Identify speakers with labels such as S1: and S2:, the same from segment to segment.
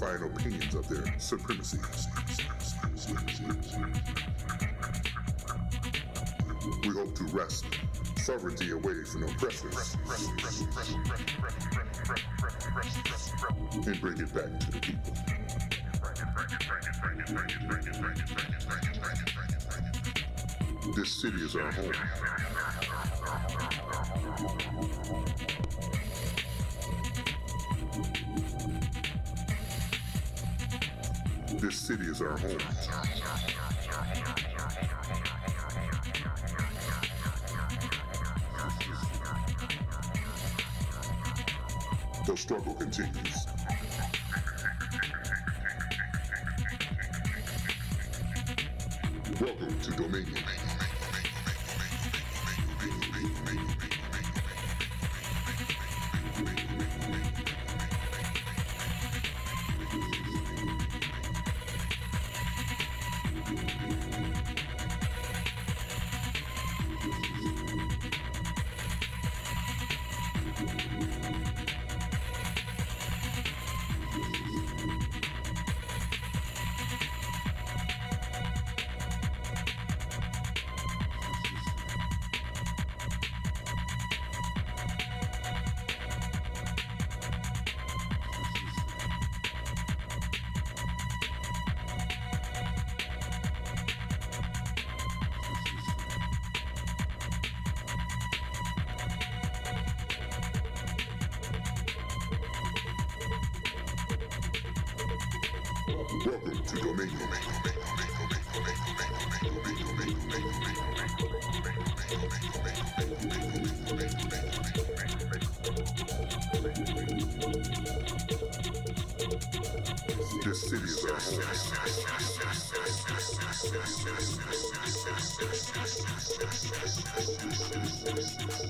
S1: Justifying opinions of their supremacy. We hope to wrest sovereignty away from oppressors and bring it back to the people. This city is our home. Our home. This is our.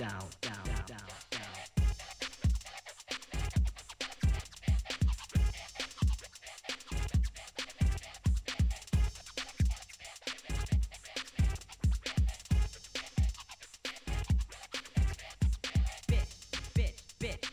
S1: down, down, down, down. Bitch, bitch, bitch.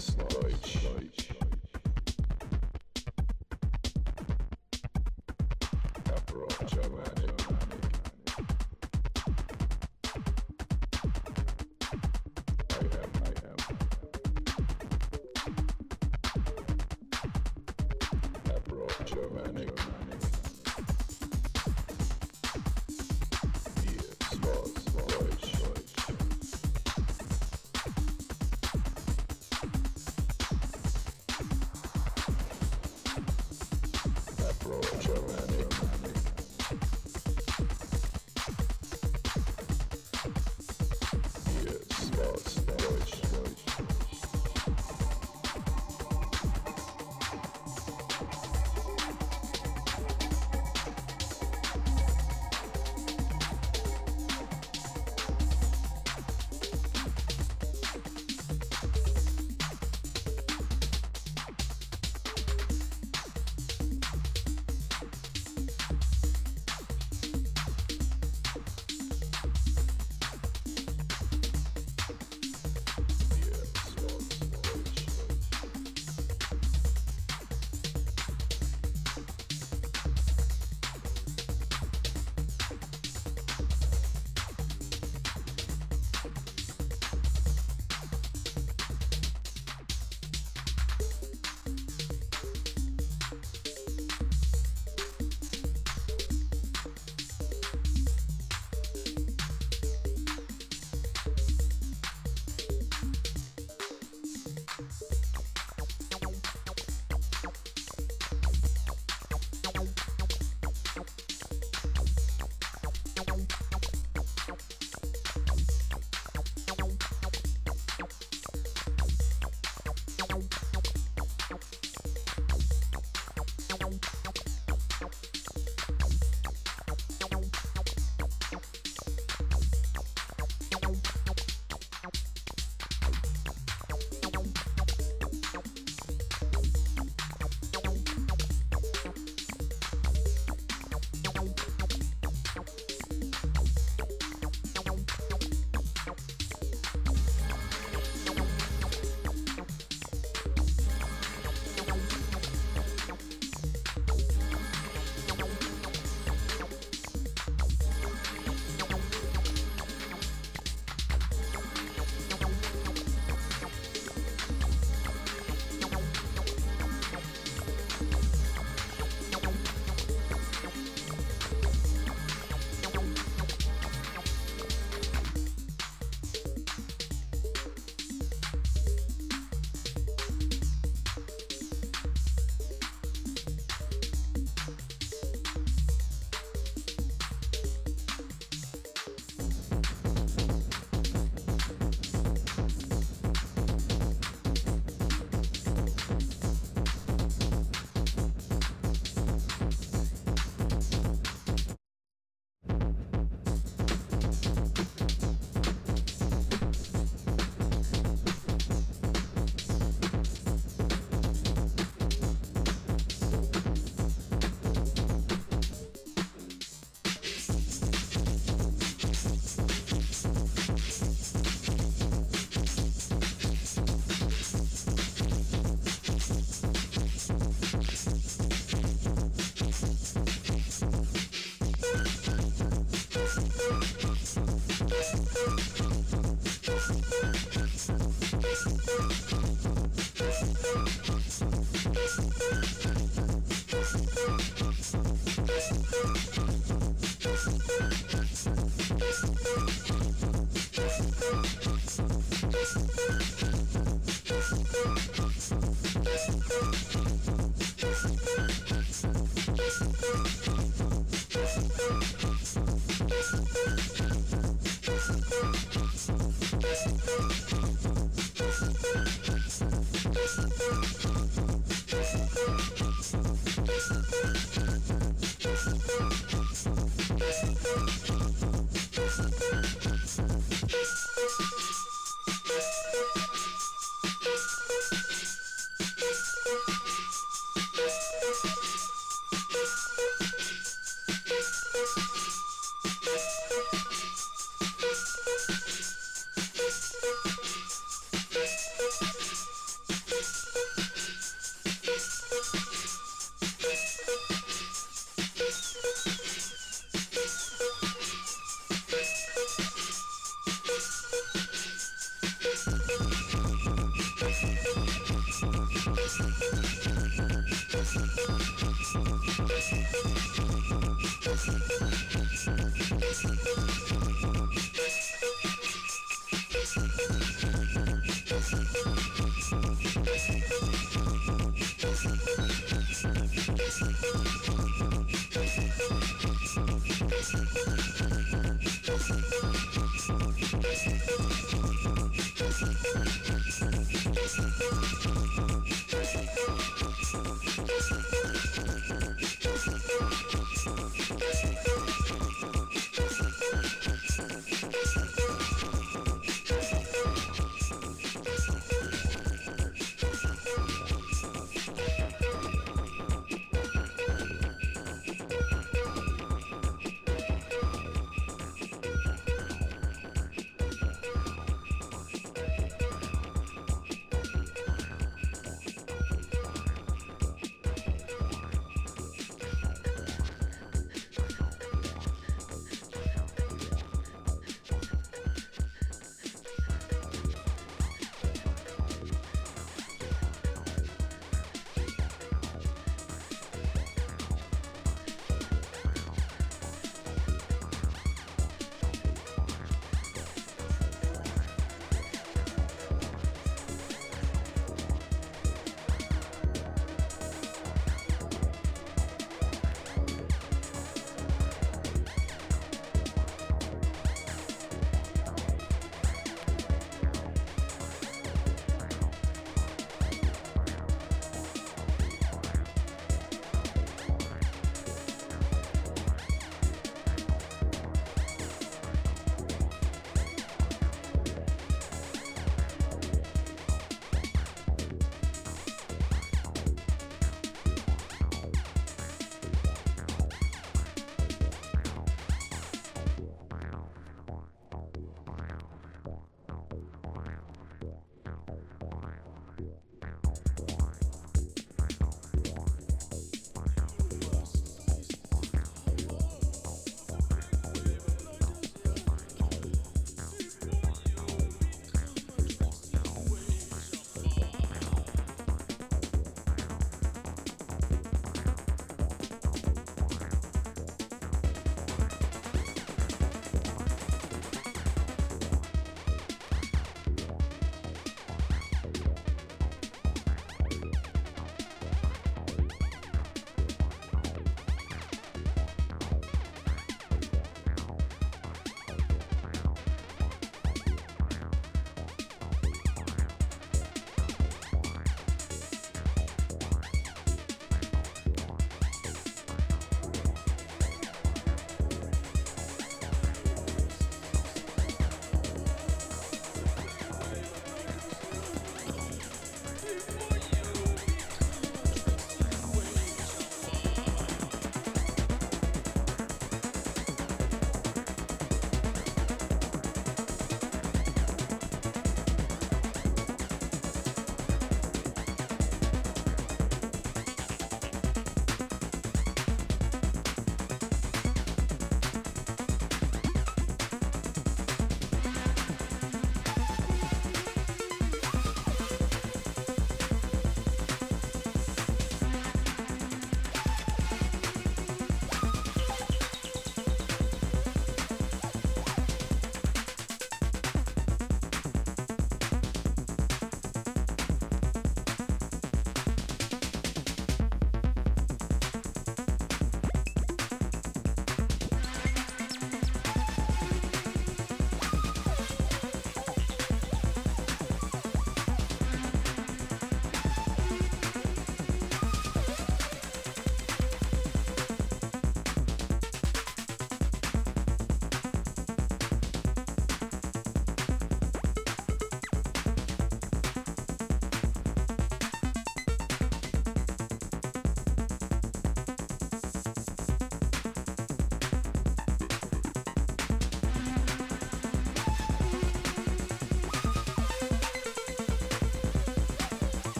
S1: slow.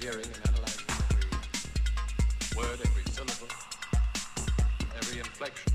S1: hearing
S2: and analyzing every word, every syllable, every inflection.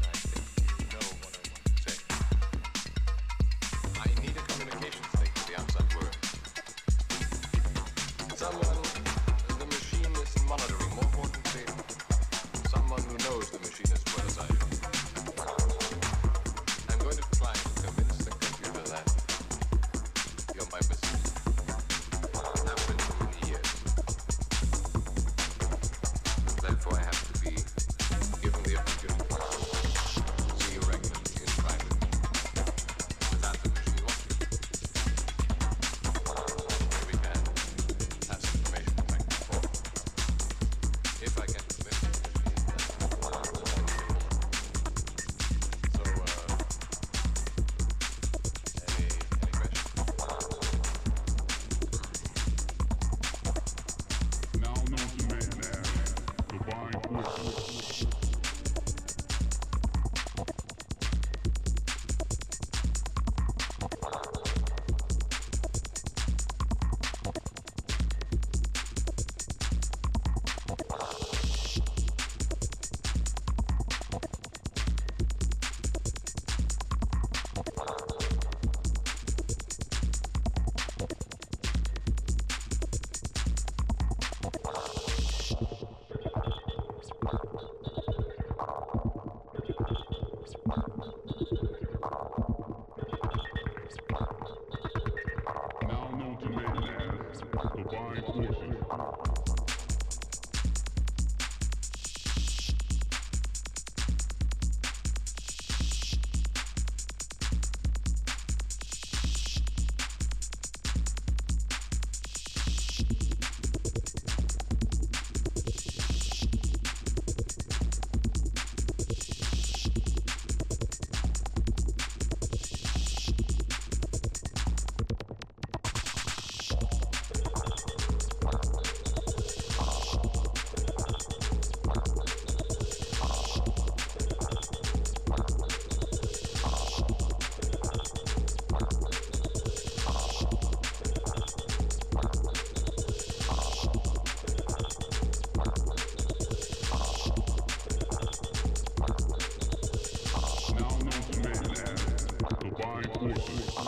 S2: Year.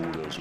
S2: Known as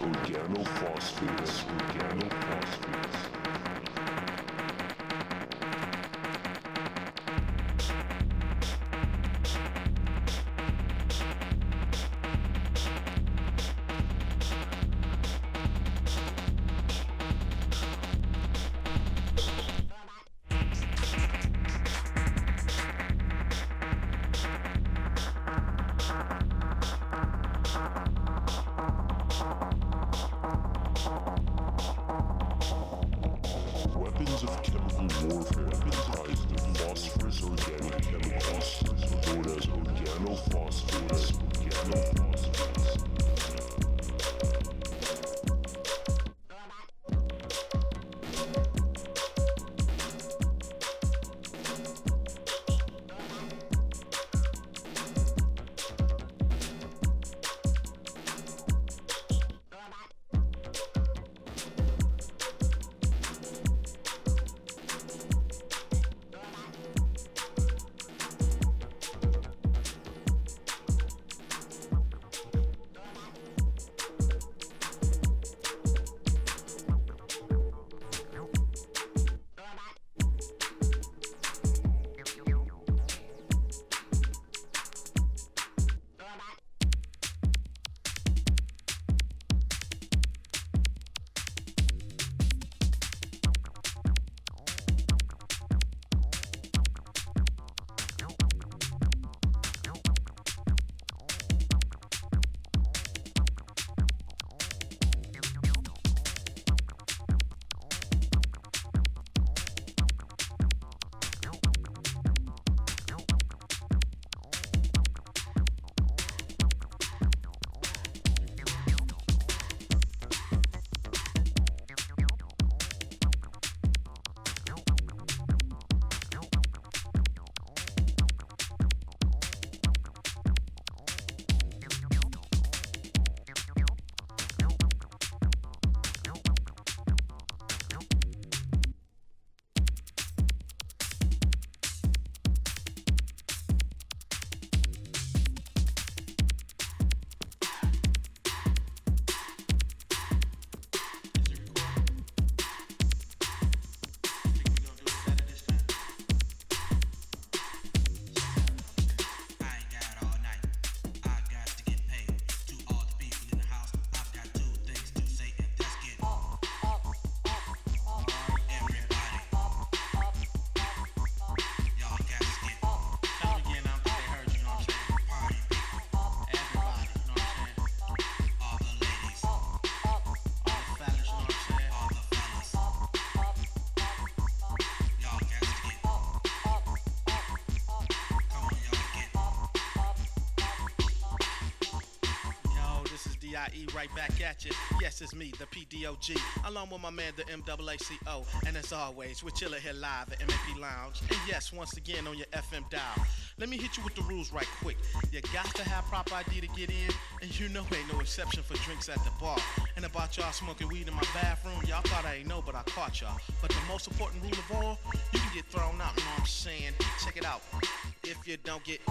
S3: right back at you. Yes, it's me, the PDOG, along with my man, the MAACO. And as always, we're chilling here live at MAP Lounge. And yes, once again on your FM dial. Let me hit you with the rules right quick. You got to have proper ID to get in, and you know ain't no exception for drinks at the bar. And about y'all smoking weed in my bathroom, y'all thought I ain't know, but I caught y'all. But the most important rule of all, you can get thrown out, you know what I'm saying? Check it out. If you don't get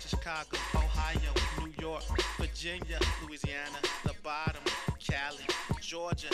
S3: to Chicago, Ohio, New York, Virginia, Louisiana, the bottom. Cali, Georgia,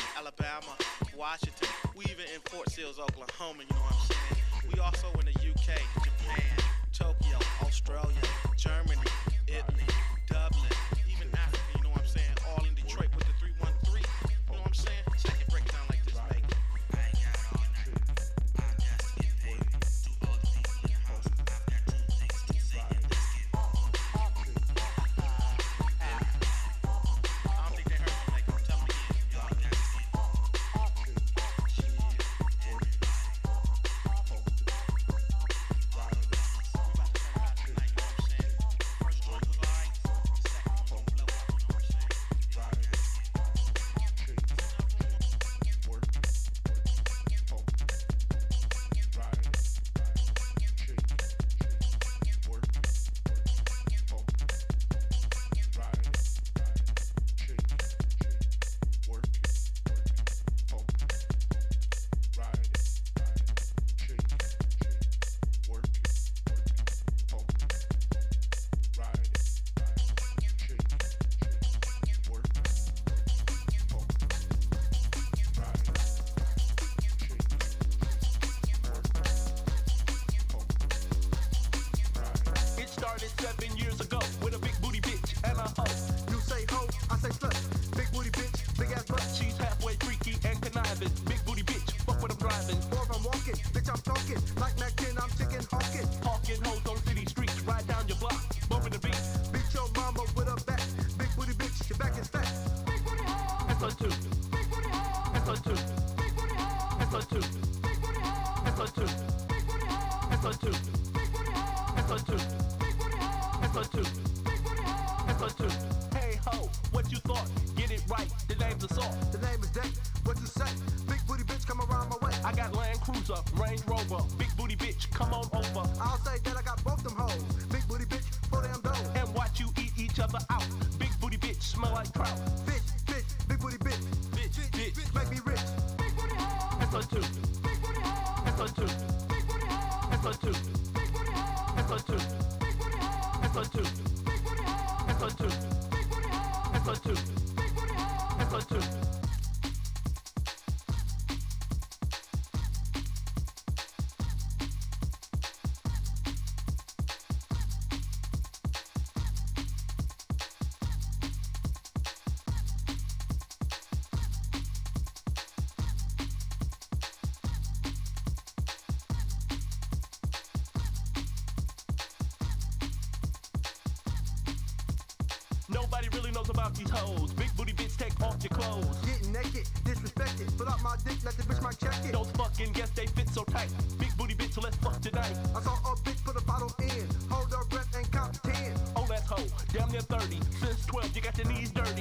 S4: these hoes. Big booty bitch, take off your clothes.
S5: Getting naked, disrespected. Put Pull out my dick, let the bitch might check it.
S4: Those fucking guess they fit so tight. Big booty bitch, so let's fuck tonight.
S5: I saw a bitch put a bottle in. Hold her breath and count ten.
S4: Oh, that's hoe, damn near 30. Since 12, you got your knees dirty.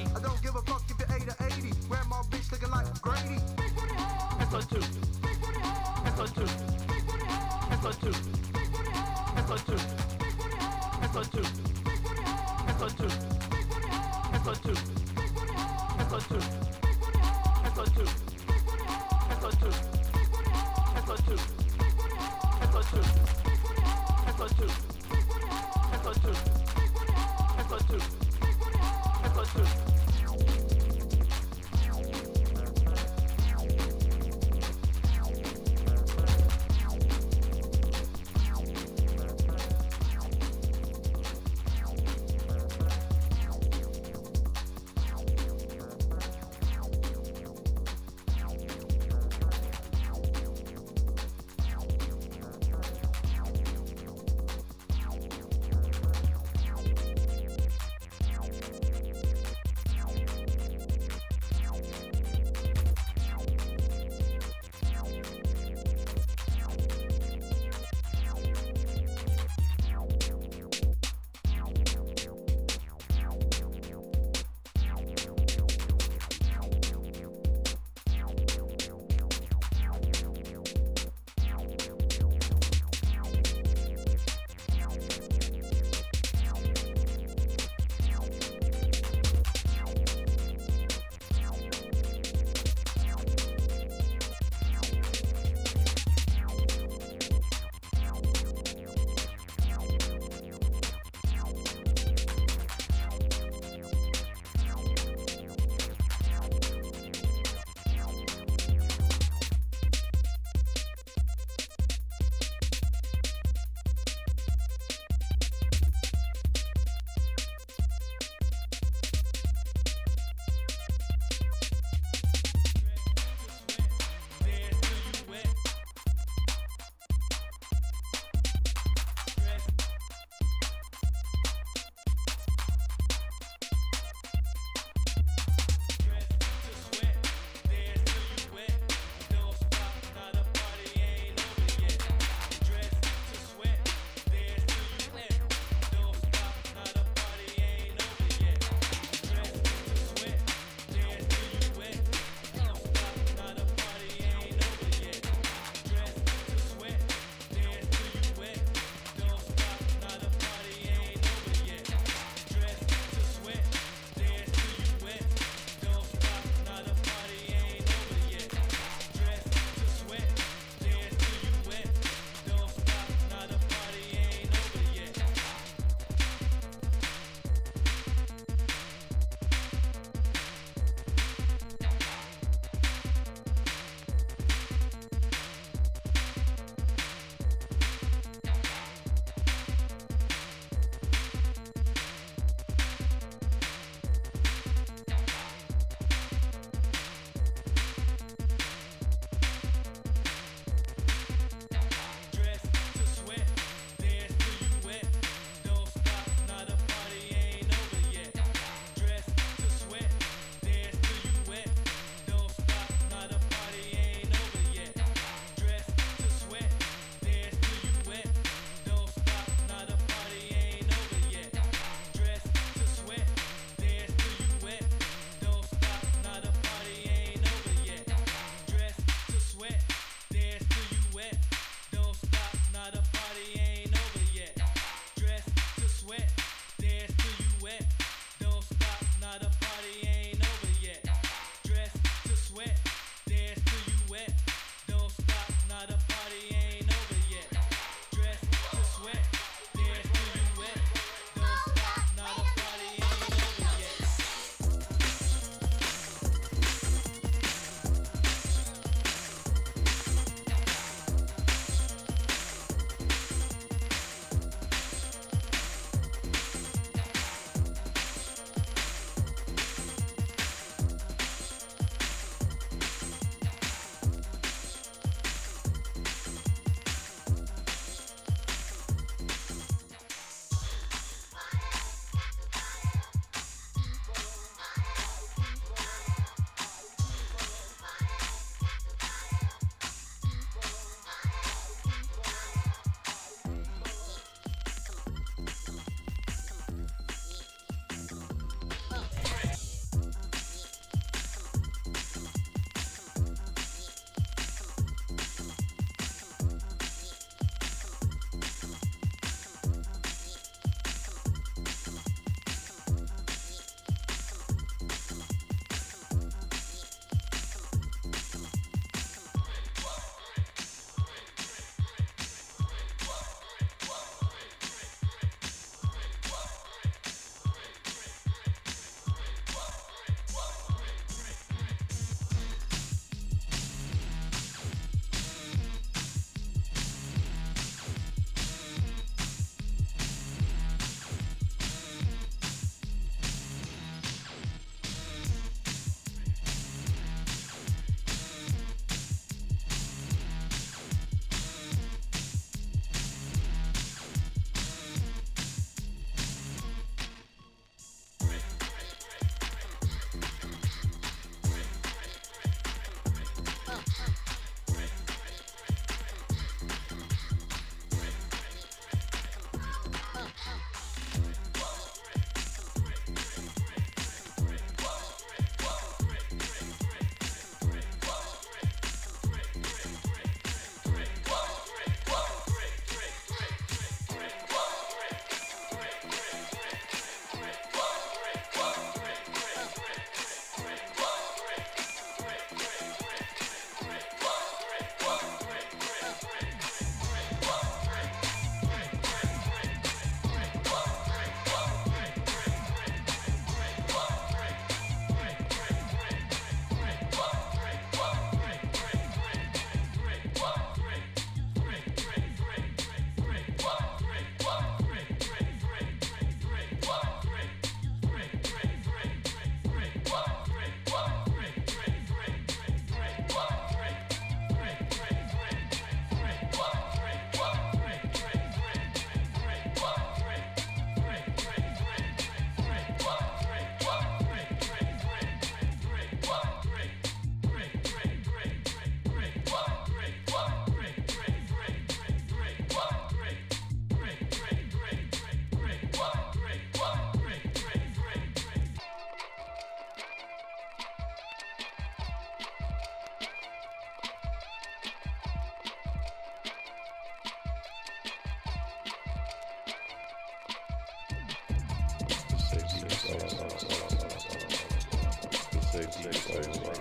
S6: Safety is all.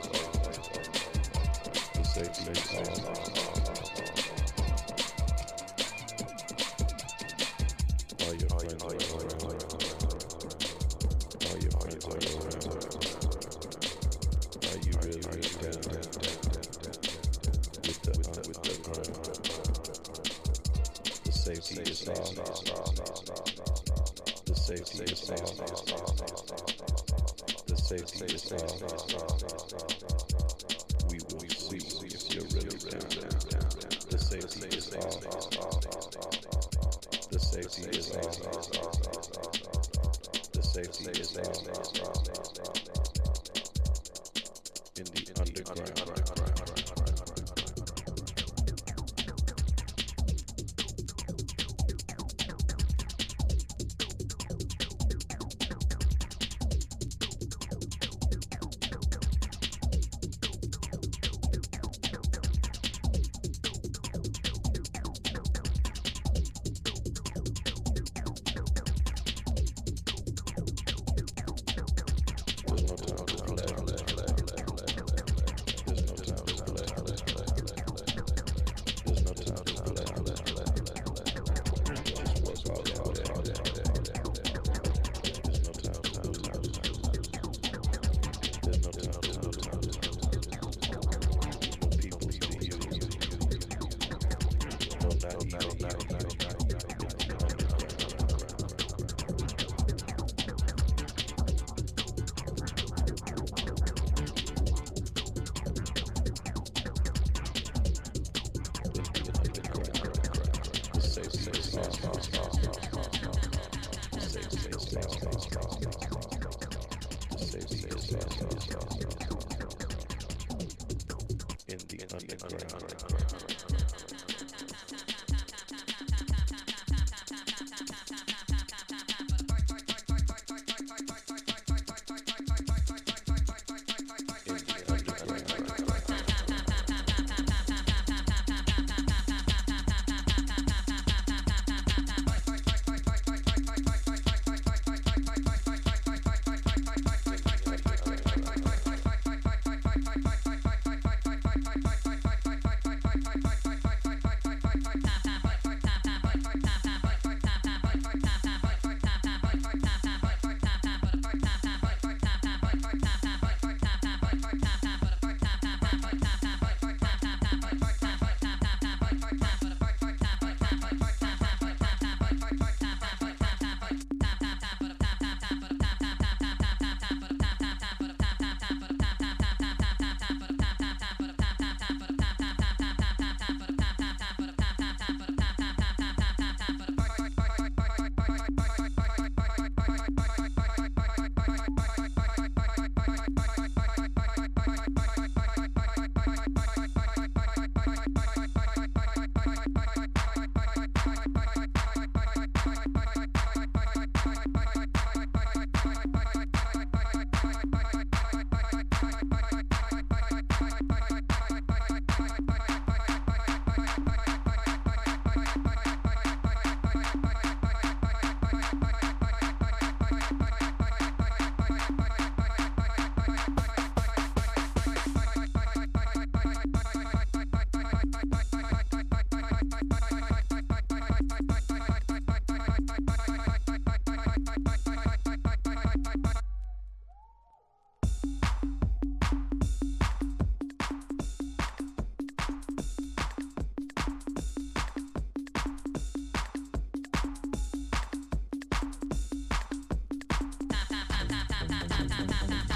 S6: The safety is all. All safety is all. We will see if you're really down. The safety is all. The safety is all. The safety is all. In the underground. In the underground. ta ta ta ta